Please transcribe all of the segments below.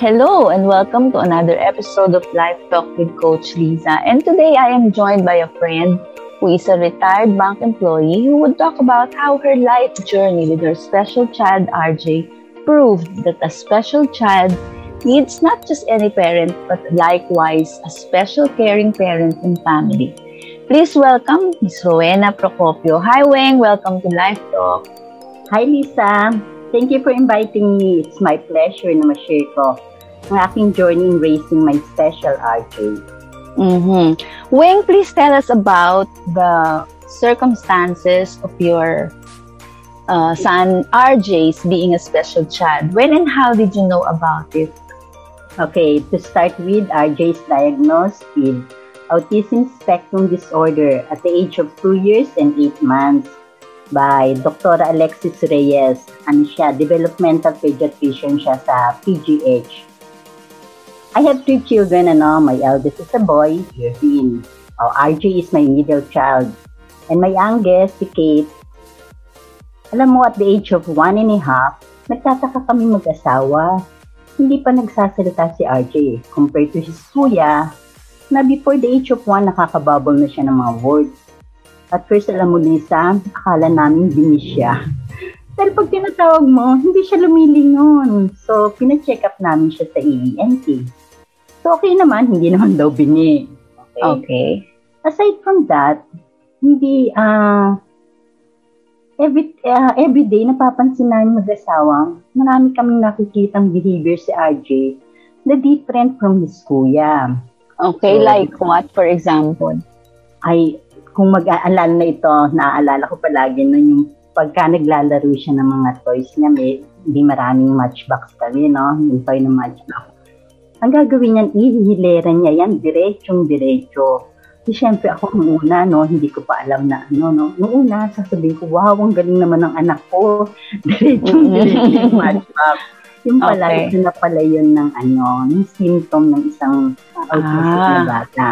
Hello and welcome to another episode of Life Talk with Coach Lisa. And today I am joined by a friend who is a retired bank employee who would talk about how her life journey with her special child RJ proved that a special child needs not just any parent but likewise a special caring parent and family. Please welcome Ms. Rowena Procopio. Hi Weng, welcome to Life Talk. Hi Lisa, thank you for inviting me. It's my pleasure na ma-share ko ang aking journey in raising my special RJ. Mm-hmm. Weng, please tell us about the circumstances of your uh, son RJ's being a special child. When and how did you know about it? Okay, to start with, RJ is diagnosed with autism spectrum disorder at the age of 2 years and 8 months by Dr. Alexis Reyes. Ano siya, developmental pediatrician siya sa PGH. I have three children, ano, my eldest is a boy, Irvin. Oh, RJ is my middle child. And my youngest, si Kate. Alam mo, at the age of one and a half, nagtataka kami mag-asawa. Hindi pa nagsasalita si RJ compared to his kuya na before the age of one, nakakabubble na siya ng mga words. At first, alam mo, Lisa, akala namin binis siya. Pero pag tinatawag mo, hindi siya lumilingon. So, pina-check up namin siya sa EENT. So, okay naman, hindi naman daw bini. Okay. okay. Aside from that, hindi, ah, uh, every, uh, every day, napapansin namin mag-asawa, marami kaming nakikitang behavior si RJ na different from his kuya. Okay, so, like what, for example? Ay, kung mag-aalala na ito, naaalala ko palagi na yung pagka naglalaro siya ng mga toys niya, may, hindi maraming matchbox kami, no? Yung toy na matchbox. Ang gagawin niyan, ihihilera niya yan, diretsong diretso. Di syempre ako nung una, no, hindi ko pa alam na ano, no. Noong una, sasabihin ko, wow, ang galing naman ng anak ko. diretsong diretso yung matchbox. Yung pala, okay. ito na pala yun ng ano, ng symptom ng isang autistic ah. na bata.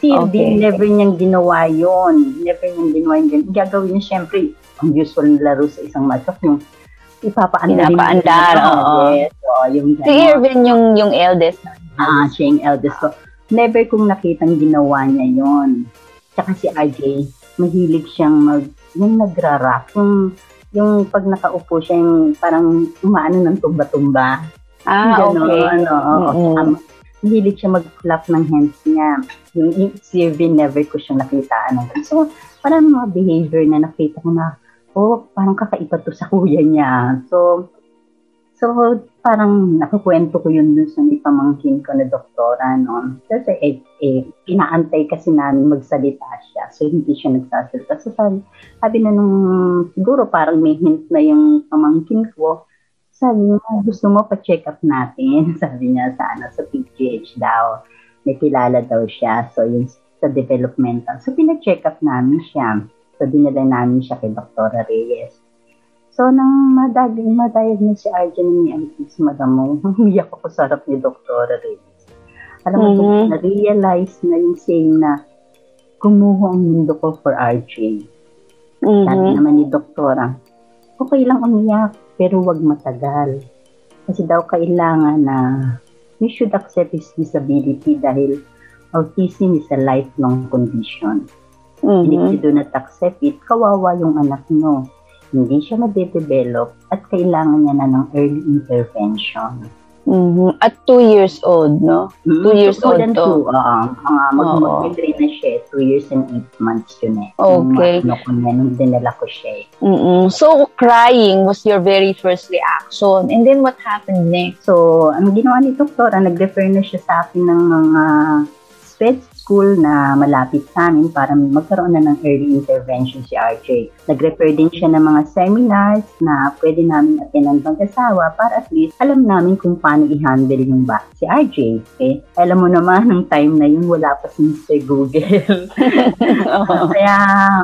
Si okay. never niyang ginawa yon Never niyang ginawa yun. Gagawin niya, syempre, ang usual na laro sa isang matchup, yung ipapaandar. Pinapaandar, oo. Yes, so, yung si Irvin yung, yung eldest. Ah, siya yung eldest ko. Never kong nakitang ginawa niya yon Tsaka si RJ, mahilig siyang mag, yung nagra-rock, yung, yung pag nakaupo siya, yung parang umaano ng tumba-tumba. Ah, Ganon, okay. Ano, mm-hmm. um, mahilig siya mag-flap ng hands niya. Yung si Irvin, never ko siya nakitaan. So, parang mga behavior na nakita ko na, oh, parang kakaiba to sa kuya niya. So, so parang nakukwento ko yun dun sa ipamangkin ko na doktora, no? Kasi eh, eh, inaantay kasi namin magsalita siya. So, hindi siya nagsasalita. So, sabi, sabi na nung, siguro parang may hint na yung pamangkin ko, sabi niya, gusto mo pa-check up natin? Sabi niya, sana sa PGH daw. May kilala daw siya. So, yung sa developmental. So, pina-check up namin siya. So, dinala namin siya kay Dr. Reyes. So, nang madaging madiagnose si RJ ng EMTs, madam mo, umiyak ako sa harap ni Dr. Reyes. Alam mo, mm-hmm. na-realize na yung saying na kumuha ang mundo ko for RJ. Mm-hmm. Sabi naman ni Doktora, okay lang umiyak, pero wag matagal. Kasi daw kailangan na you should accept his disability dahil autism is a lifelong condition. Mm-hmm. And if you do not accept it, kawawa yung anak mo. Hindi siya ma-develop at kailangan niya na ng early intervention. Mm-hmm. At two years old, no? Mm-hmm. Two years old to. Two, uh, mga mag-mag-train na siya, two years and eight months yun eh. Okay. Nung, ano ko nung dinala ko siya eh. Mm-hmm. So, crying was your very first reaction. And then what happened next? So, ang ginawa ni Doktora, nag-refer na siya sa akin ng mga sped school na malapit sa amin para magkaroon na ng early intervention si RJ. Nag-refer din siya ng mga seminars na pwede namin attend ng asawa para at least alam namin kung paano i-handle yung ba si RJ. Okay? Alam mo naman, ng time na yun, wala pa si Mr. Google. Kaya,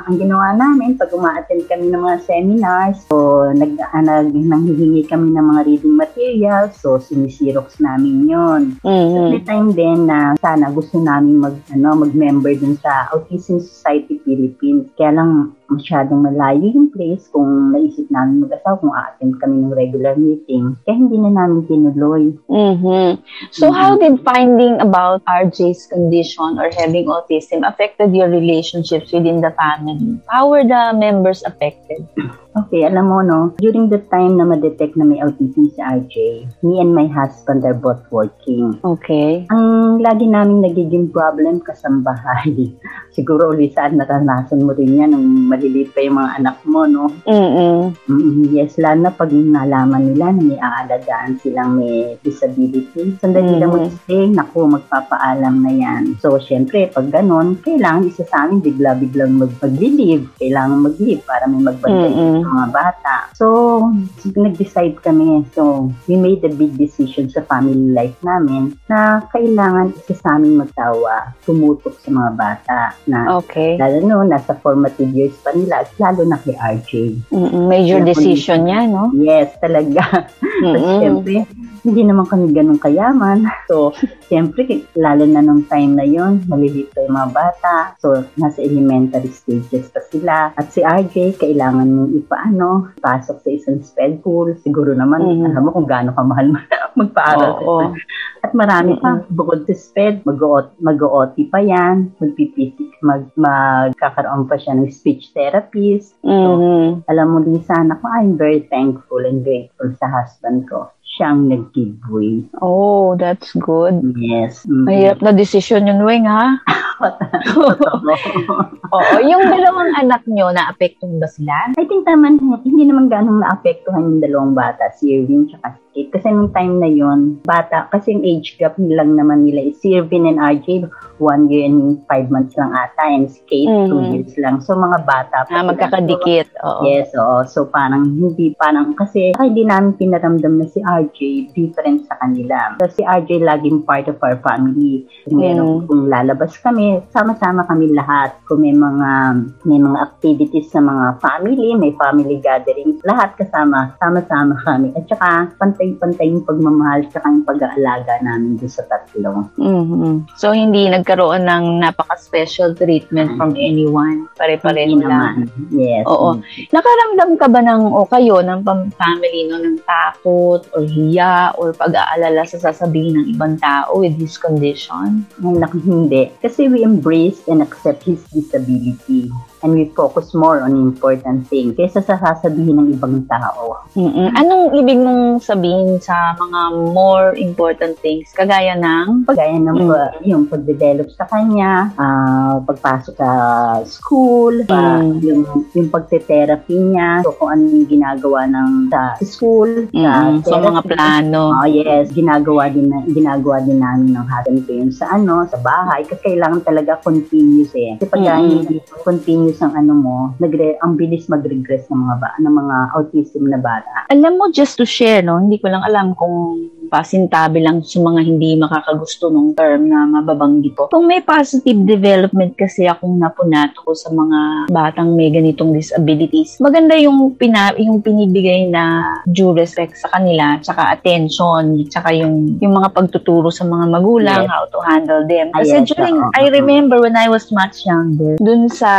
ang ginawa namin, pag uma-attend kami ng mga seminars, so, nag, uh, nag, nanghihingi kami ng mga reading materials, so, sinisirox namin yun. Mm-hmm. The time din na sana gusto namin mag ano, mag-member dun sa Autism Society Philippines. Kaya lang masyadong malayo yung place kung naisip namin mag-asawa kung a-attend kami ng regular meeting. Kaya hindi na namin tinuloy. Mm-hmm. So Mhm. how did finding about RJ's condition or having autism affected your relationships within the family? How were the members affected? Okay, alam mo no, during the time na ma-detect na may autism si RJ, me and my husband are both working. Okay. Ang lagi namin nagiging problem kasambahay. Siguro ulit saan naranasan mo rin yan nung maliliit pa yung mga anak mo, no? Mm-mm. Mm, yes, lalo na pag nalaman nila na may aalagaan silang may disability. Sandali Mhm. lang mag-stay, naku, magpapaalam na yan. So, syempre, pag ganon, kailangan isa sa amin bigla-biglang mag- mag-leave. Kailangan mag-leave para may magbantay Mm-mm. Mga bata. So, nag-decide kami. So, we made a big decision sa family life namin na kailangan isa sa amin magtawa, tumutok sa mga bata na Okay. lalo no, nasa formative years pa nila, at lalo na kay RJ. Mm-mm. Major Kaya decision niya, no? Yes, talaga. Tapos, syempre, hindi naman kami ganun kayaman. So, syempre, lalo na nung time na yon maliliit pa yung mga bata. So, nasa elementary stages pa sila. At si RJ, kailangan mong ipaano, pasok sa isang sped pool. Siguro naman, Mhm. alam mo kung gaano kamahal magpaaral. Oo. sped. At marami pa, bukod sa sped, mag-OT, mag-OT pa yan, magpipisik, mag, magkakaroon pa siya ng speech therapist. Mhm. Alam mo, Lisa, naku, I'm very thankful and grateful sa husband ko. Siyang nag-give way. Oh, that's good. Yes. Mm. Mahirap na decision yun, Weng, ha? Oo, yung dalawang anak nyo, naapektuhan ba sila? I think naman, hindi naman ganong naapektuhan yung dalawang bata, si Irvin tsaka si Kate. Kasi nung time na yon bata, kasi yung age gap lang naman nila, is si Irvin and RJ, one year and five months lang ata, and si Kate, two Mhm. years lang. So, mga bata pa Ah, magkakadikit. Oo. Yes, oo. So, parang hindi, parang, kasi saka hindi namin pinaramdam na si RJ different sa kanila. So, si RJ laging part of our family. Meron, Mm. kung lalabas kami, sama-sama kami lahat. Kung may mga, may mga activities sa mga family, may family gatherings, lahat kasama, sama-sama kami. At saka, pantay-pantay yung pagmamahal, saka yung pag-aalaga namin doon sa tatlo. Mhm. So, hindi nagkaroon ng napaka-special treatment from anyone. Pare-pareho lang. naman. Yes. Oo. Nakaramdam ka ba ng, o kayo, ng family, no, ng takot, or hiya, or pag-aalala sa sasabihin ng ibang tao with his condition? Naku, hindi. Kasi we embrace and accept his disability. And we focus more on important things kaysa sa sasabihin ng ibang tao. mm Anong ibig mong sabihin sa mga more important things? Kagaya ng? Gaya ng Mm. pa- yung pag-develop sa kanya, ah, pagpasok sa school, pa, Mm. yung, yung pagte-therapy niya, so kung ano yung ginagawa ng sa school, sa Mm, so, mga plano. Oh, yes, ginagawa din na, ginagawa din namin ng husband ko yun sa ano, sa bahay kasi kailangan talaga continuous eh. Kasi pag Mm-mm. hindi continuous ang ano mo, nagre ang bilis mag-regress ng mga ba, ng mga autism na bata. Alam mo, just to share, no, hindi ko lang alam kung pasintabi lang sa mga hindi makakagusto ng term na mababanggit ko. Kung may positive development kasi akong napunato ko sa mga batang may ganitong disabilities, maganda yung, pina, yung pinibigay na due respect sa kanila, tsaka attention, tsaka yung, yung mga pagtuturo sa mga magulang, Yes. how to handle them. Kasi yes, during, oo, I remember when I was much younger, dun sa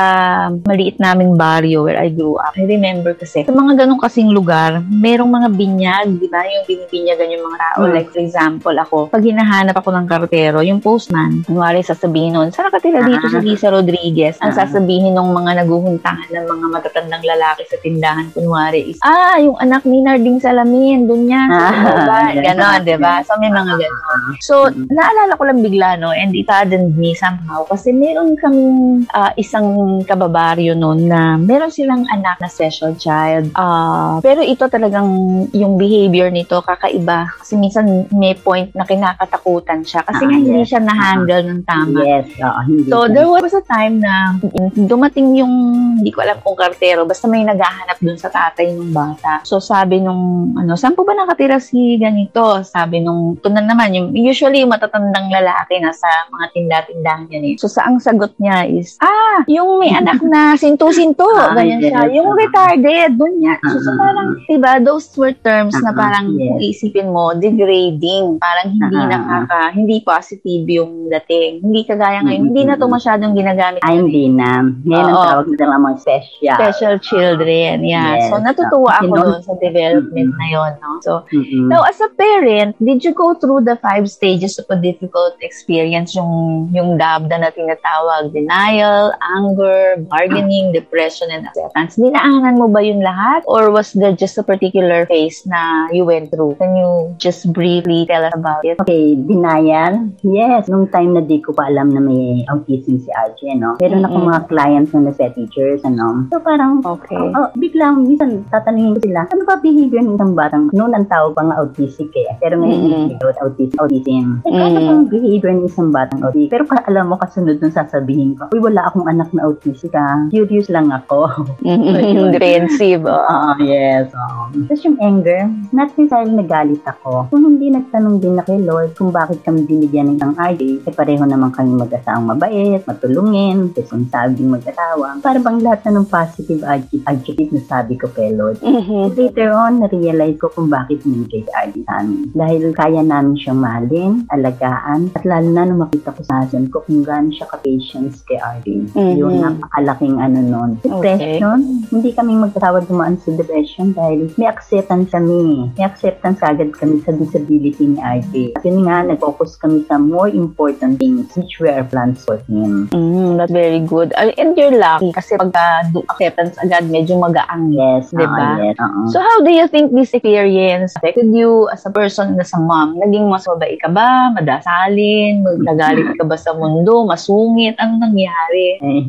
maliit naming barrio where I grew up, I remember kasi, sa mga ganong kasing lugar, merong mga binyag, di ba? Yung binibinyagan yung mga tao. Mm. Like, for example, ako, pag hinahanap ako ng kartero, yung postman, kunwari sasabihin nun, saan nakatira dito Ah. Lisa Rodriguez? Ang Ah. sasabihin ng mga naguhuntahan ng mga matatandang lalaki sa tindahan, kunwari is, ah, yung anak ni Narding Salamin, dun yan. Ah, diba? Ganon, di ba? So, may mga ganon. So, Mm. naalala ko lang bigla, no, and it saddened me somehow kasi meron kaming ah, isang kababaryo noon na meron silang anak na special child. Ah, pero ito talagang yung behavior nito kakaiba kasi minsan may point na kinakatakutan siya kasi Ah, nga hindi yes. siya na-handle ng tama. Yes, oo, hindi. So, siya- there was a time na dumating yung, hindi ko alam kung kartero, basta may naghahanap dun sa tatay ng bata. So, sabi nung, ano, saan po ba nakatira si ganito? Sabi nung, ito na naman, yung, usually yung matatandang lalaki na sa mga tinda-tindahan yan eh. So, sa ang sagot niya is, ah, yung may anak na sinto-sinto, Ah, ganyan yes. siya. Yung retarded, dun niya. So, so Ah. parang, diba, those were terms na Ah, parang, yes. isipin mo, di degrading. Parang hindi Ah. nakaka, hindi positive yung dating. Hindi kagaya ngayon. Mm, Hindi na to masyadong ginagamit. Ay, hindi na. Ngayon ang tawag nila mga special. Special children. Yeah. Yes. So, natutuwa Ah, ako doon sa development Mm-mm. na yon. No? So, Mm-mm. Now, as a parent, did you go through the five stages of a difficult experience, yung, yung DABDA na tinatawag, denial, anger, bargaining, depression, and acceptance? Dinaanan mo ba yun lahat? Or was there just a particular phase na you went through? Can you just briefly tell us about it? Okay, denial. Yes, nung time na di ko pa alam na may autism si RJ, no? Meron akong Mm-mm. mga clients na nasa teachers, ano? So parang, Okay. oh, biglang, minsan tatanungin ko sila, ano ba behavior ng isang batang, noon ang tawag pa nga autistic eh. Pero ngayon, Mm-mm. hindi mm autism. autism. Eh, ano Mm. bang behavior ng isang batang autistic? Pero ka, alam mo, kasunod nung sasabihin ko, uy, wala akong anak na autistic ah. Curious lang ako. Mm-mm. Defensive. oo. Oo, yes. Oo. Tapos yung anger, not dahil nagalit ako. Kung hindi nagtanong din na kay Lord kung bakit kami binigyan ng ID, eh pareho naman kami mag-asawang mabait, matulungin, responsabing mag-asawa. Para bang lahat na ng positive adjective, adjective na sabi ko kay Lord. Mhm. Later on, na-realize ko kung bakit binigay si RD sa amin. Dahil kaya namin siyang mahalin, alagaan, at lalo na nung makita ko sa husband ko kung gaano siya ka-patience kay RD. Mhm. Yung napakalaking ano nun. Depression, hindi kami magkatawad dumaan sa depression dahil may acceptance kami. May acceptance agad kami sa disability ni RD. At yun nga, nag-focus kami sa more important things which were plans for him. Mm, that's very good. Uh, And you're lucky kasi pagka do acceptance agad, medyo magaang. Yes, ah, yes, oo. So how do you think this experience affected you as a person, as a mom? Naging mas mabait ka ba? Madasalin? Magagalit ka ba sa mundo? Masungit? Ano nangyari? Okay.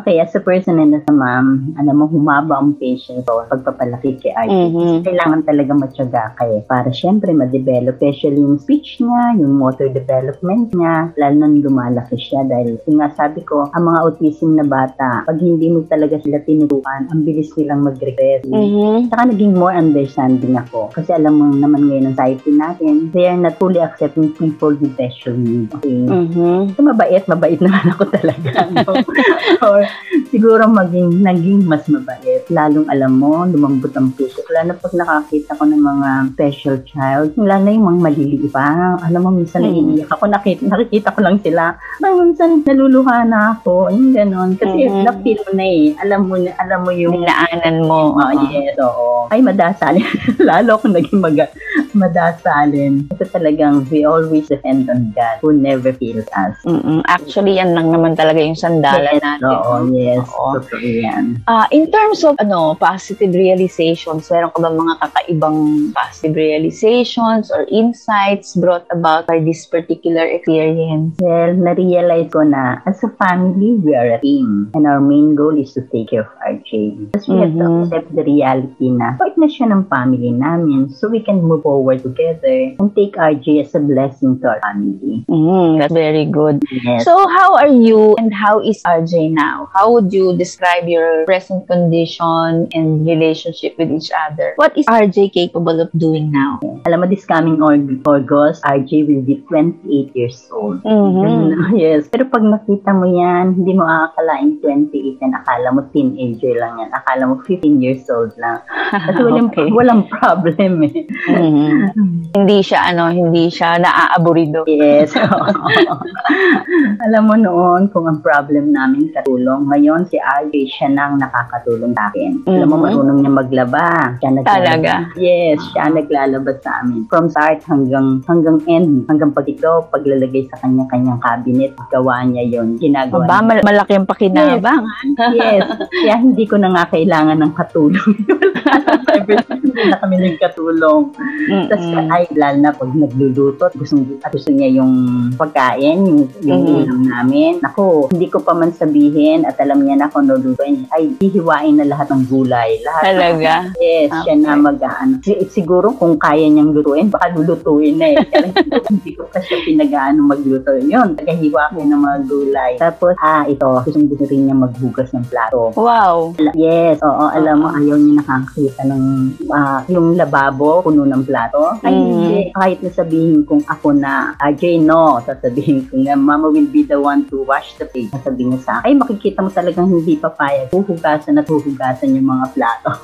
okay, as a person and as a mom, alam mo, humaba ang patience ko pagpapalaki kay RJ. Mhm. Kailangan talaga matyaga ka eh, para syempre ma-develop, especially yung speech niya, yung motor development niya, lalo na nung lumalaki siya dahil yung nga sabi ko, ang mga autism na bata, pag hindi mo talaga sila tinutukan, ang bilis nilang mag-regress. Mhm. Saka naging more understanding ako. Kasi alam mo naman ngayon ang society natin, they are not fully accepting people with special needs. Okay? Mhm. So, mabait, mabait naman ako talaga. No? Or siguro maging, naging mas mabait. Lalong alam mo, lumambot ang puso. Lalo na pag nakakita ko ng mga special child, lalo na yung mga maliliit pa. Alam mo, minsan Mm. naiiyak ako, nakita, nakikita ko lang sila. Ay, minsan naluluha na ako. Yung ganon. Kasi Mhm. na-feel mo na eh. Alam mo, na- alam mo yung Dinaanan mo. Oh, yes, oo. Ay, madasalin. Lalo ako naging mag madasalin. Kasi talagang we always depend on God who never fails us. Mm-mm. Actually, yan lang naman talaga yung sandalan yes, natin. Oo, yes. Oo. Totoo yan. Ah, in terms of ano, positive realizations, meron ka ba mga kakaibang positive realizations or insights brought about by this particular experience? Well, na-realize ko na as a family, we are a team. And our main goal is to take care of RJ. Because we have to accept the reality na part na siya ng family namin so we can move forward together and take RJ as a blessing to our family. Mm, that's very good. Yes. So, how are you and how is RJ now? How would you describe your present condition and relationship with each other? What is RJ capable of doing now? Alam mo, this coming Aug- August, RJ will be 28 years old. Mhm. yes. Pero pag nakita mo yan, hindi mo akakalain 28 yan. Akala mo teenager lang yan. Akala mo 15 years old lang. Kasi walang, Okay. walang problem eh. Mhm. Hindi siya, ano, hindi siya naaaburido. Yes. Alam mo noon kung ang problem namin katulong. Ngayon si RJ siya nang nakakatulong sa akin. Alam mo Mhm. marunong niya maglaba. Siya. Talaga? Yes, siya naglalaba sa amin. From start hanggang hanggang end, hanggang pag ikaw paglalagay sa kanya-kanyang cabinet, gawa niya 'yon. Ginagawa. Aba, niya. mal- malaki ang pakinabang. yes. Kaya hindi ko na nga kailangan ng katulong. Hindi na kami nagkatulong. Tapos ay lalo na pag nagluluto, gusto, gusto niya yung pagkain, yung, yung Mhm. ulam namin. Ako, hindi ko pa man sabihin at alam niya na kung lulutuin. Ay, hihiwain na lahat ng gulay. Lahat. Talaga? Yes, siya na Okay. mag ano. Si- Siguro kung kaya niyang lutuin, baka lulutuin na eh. Hindi ko pa siya pinag-ano magluto. Yun, tagahiwa ko ng mga gulay. Tapos, ah, ito, gusto gusto rin niya maghugas ng plato. Wow. Yes, oo, alam mo, ayaw niya nakakita ng ah, yung lababo, puno ng plato. Ay, Mm. hindi. Kahit na sabihin kong ako na, RJ, no. Sasabihin ko na, Mama will be the one to wash the plate. Sasabihin niya sa akin, ay, makikita mo talagang hindi papayag. Huhugasan at huhugasan yung mga plato.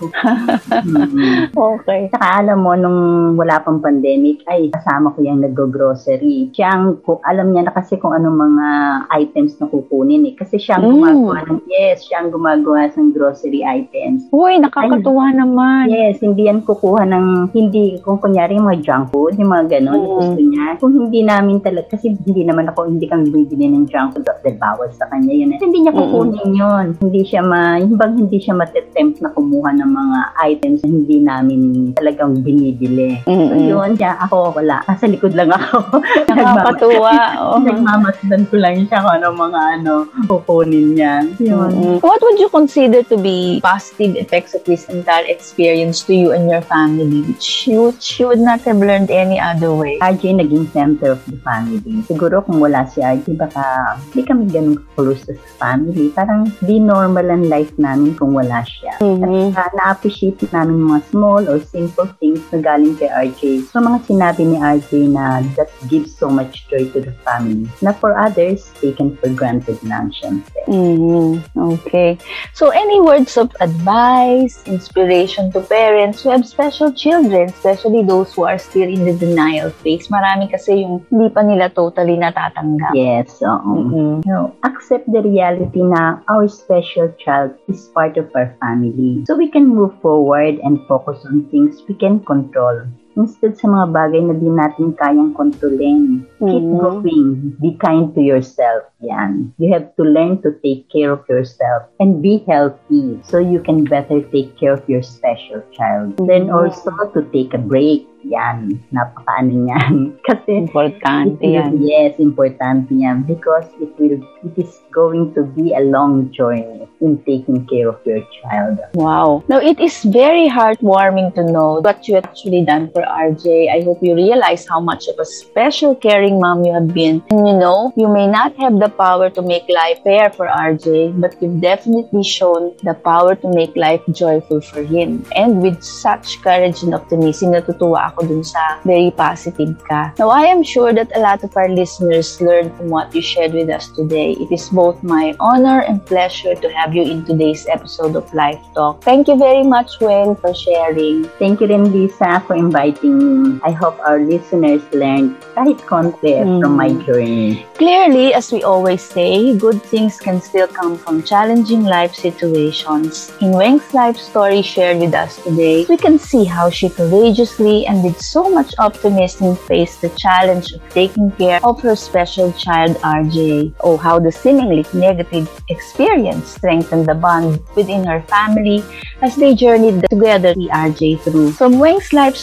Mm. Okay. Saka alam mo, nung wala pang pandemic, ay kasama ko yung nag-grocery. Siya ang, kung, alam niya na kasi kung anong mga items na kukunin eh. Kasi siya ang Mm. gumagawa ng, yes, siya ang gumagawa ng grocery items. Uy, nakakatuwa naman. Yes, hindi yan kukuha ng, hindi, kung kunyari yung mga junk food, yung mga ganon, Mm. gusto niya. Kung hindi namin talaga, kasi hindi naman ako, hindi kami bibili ng junk food dahil bawal sa kanya yun. Hindi niya kukunin yun. Hindi siya ma, yung bang hindi siya matetempt na kumuha ng mga items na hindi namin talagang binibili. So Mm-mm. yun, kaya ako wala. Nasa likod lang ako. Nakakatuwa. Oo. Nagmamasdan ko lang siya kung ano mga ano, kukunin niya. Yun. Mm-mm. What would you consider to be positive effects of this entire experience to you and your family, which you, you would not have learned any other way? RJ naging center of the family. Siguro kung wala si RJ, baka hindi kami ganun close sa family. Parang di normal ang life namin kung wala siya. Mhm. At na-appreciate namin mga small or simple things na galing kay RJ. So mga sinabi ni RJ na that gives so much joy to the family. Na for others, taken for granted lang syempre. Mhm. Okay. So, any words of advice, inspiration to parents who have special children, especially those who are still in the denial phase? Marami kasi yung hindi pa nila totally natatanggap. Yes, oo. Mhm. No, accept the reality na our special child is part of our family. So we can move forward and focus on things we can control. Instead sa mga bagay na di natin kayang kontrolin. Keep Mhm. going. Be kind to yourself. Yan. You have to learn to take care of yourself and be healthy so you can better take care of your special child. Then Mhm. also to take a break. Yan. Napakaano yan. Kasi Importante it yan. will- Yes, importante yan because it will it is going to be a long journey in taking care of your child. Wow. Now, it is very heartwarming to know what you actually done for RJ. I hope you realize how much of a special caring mom you have been. And you know, you may not have the power to make life fair for RJ, but you've definitely shown the power to make life joyful for him. And with such courage and optimism, natutuwa ako dun sa very positive ka. Now, I am sure that a lot of our listeners learned from what you shared with us today. It is both my honor and pleasure to have you in today's episode of Life Talk. Thank you very much, Wen, for sharing. Thank you rin, Lisa, for inviting me. I hope our listeners learned kahit konti Mm. from my journey. Clearly, as we always say, good things can still come from challenging life situations. In Weng's life story shared with us today, we can see how she courageously and with so much optimism faced the challenge of taking care of her special child RJ. Oh, how the seemingly negative experience strengthened the bond within her family as they journeyed together the RJ through. From Weng's life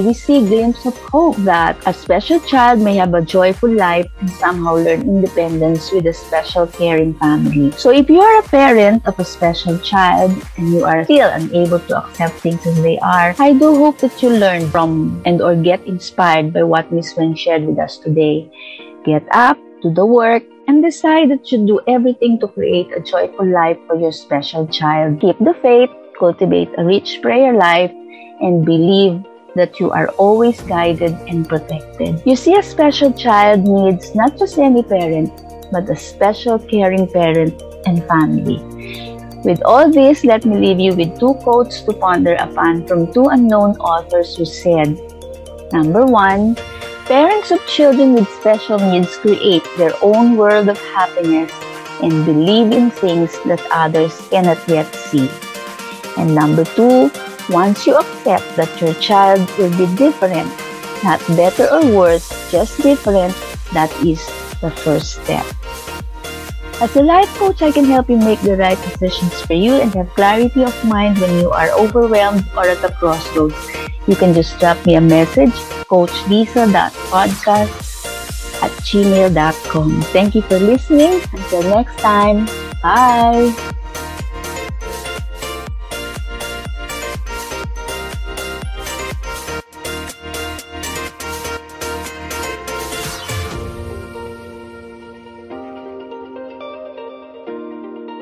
we see a glimpse of hope that a special child may have a joyful life and somehow learn independence with a special caring family. So if you are a parent of a special child and you are still unable to accept things as they are, I do hope that you learn from and or get inspired by what Miss Wen shared with us today. Get up, do the work, and decide that you do everything to create a joyful life for your special child. Keep the faith, cultivate a rich prayer life, and believe that you are always guided and protected. You see, a special child needs not just any parent, but a special caring parent and family. With all this, let me leave you with two quotes to ponder upon from two unknown authors who said, Number one, parents of children with special needs create their own world of happiness and believe in things that others cannot yet see. And number two, once you accept that your child will be different, not better or worse, just different, that is the first step. As a life coach, I can help you make the right decisions for you and have clarity of mind when you are overwhelmed or at a crossroads. You can just drop me a message, coachlisa.podcast at gmail.com. Thank you for listening. Until next time, bye!